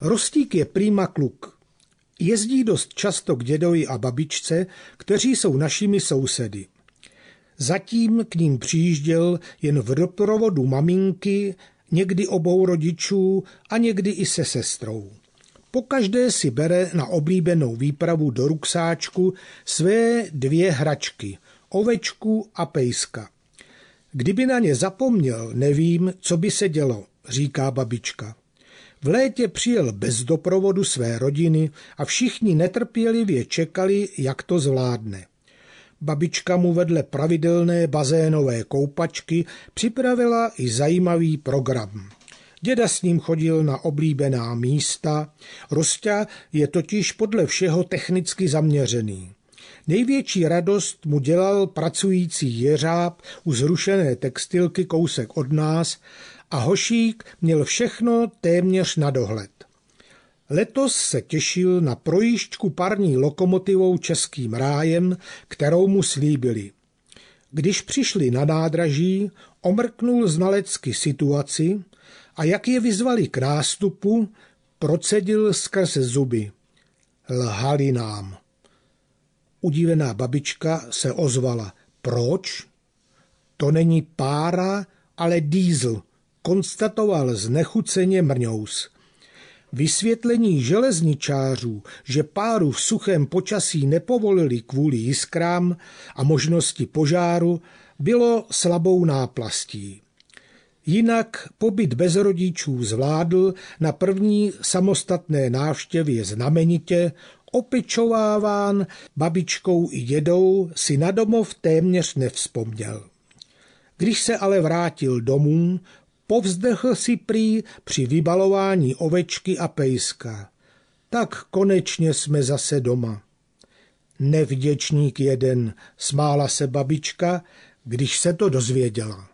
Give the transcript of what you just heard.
Rostík je prýma kluk. Jezdí dost často k dědovi a babičce, kteří jsou našimi sousedy. Zatím k ním přijížděl jen v doprovodu maminky, někdy obou rodičů a někdy i se sestrou. Pokaždé si bere na oblíbenou výpravu do ruksáčku své dvě hračky, ovečku a pejska. Kdyby na ně zapomněl, nevím, co by se dělo, říká babička. V létě přijel bez doprovodu své rodiny a všichni netrpělivě čekali, jak to zvládne. Babička mu vedle pravidelné bazénové koupačky připravila i zajímavý program. Děda s ním chodil na oblíbená místa, Rostia je totiž podle všeho technicky zaměřený. Největší radost mu dělal pracující jeřáb u zrušené textilky kousek od nás a Hošík měl všechno téměř na dohled. Letos se těšil na projížďku parní lokomotivou Českým rájem, kterou mu slíbili. Když přišli na nádraží, omrknul znalecky situaci a jak je vyzvali k nástupu, procedil skrze zuby. Lhali nám. Udivená babička se ozvala. Proč? To není pára, ale dýzl, konstatoval znechuceně Mrňous. Vysvětlení železničářů, že páru v suchém počasí nepovolili kvůli jiskrám a možnosti požáru, bylo slabou náplastí. Jinak pobyt bez rodičů zvládl na první samostatné návštěvě znamenitě, opečováván babičkou i dědou, si na domov téměř nevzpomněl. Když se ale vrátil domů, povzdechl si prý při vybalování ovečky a pejska. Tak konečně jsme zase doma. Nevděčník jeden, smála se babička, když se to dozvěděla.